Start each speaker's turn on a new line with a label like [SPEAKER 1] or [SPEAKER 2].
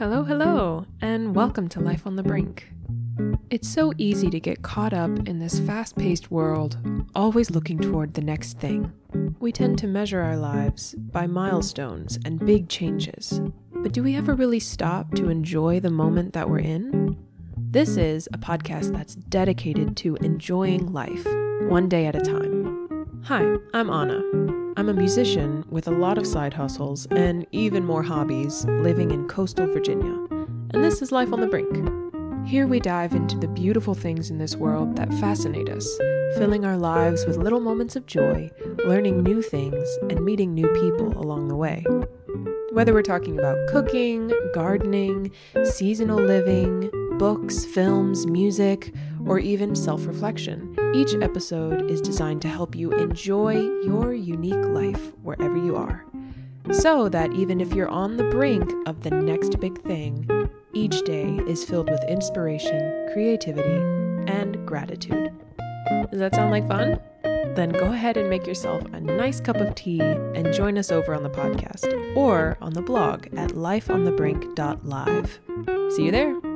[SPEAKER 1] Hello, hello, and welcome to Life on the Brink. It's so easy to get caught up in this fast paced world, always looking toward the next thing. We tend to measure our lives by milestones and big changes. But do we ever really stop to enjoy the moment that we're in? This is a podcast that's dedicated to enjoying life, one day at a time. Hi, I'm Anna. I'm a musician with a lot of side hustles and even more hobbies living in coastal Virginia. And this is Life on the Brink. Here we dive into the beautiful things in this world that fascinate us, filling our lives with little moments of joy, learning new things, and meeting new people along the way. Whether we're talking about cooking, gardening, seasonal living, books, films, music, or even self reflection. Each episode is designed to help you enjoy your unique life wherever you are. So that even if you're on the brink of the next big thing, each day is filled with inspiration, creativity, and gratitude. Does that sound like fun? Then go ahead and make yourself a nice cup of tea and join us over on the podcast or on the blog at lifeonthebrink.live. See you there.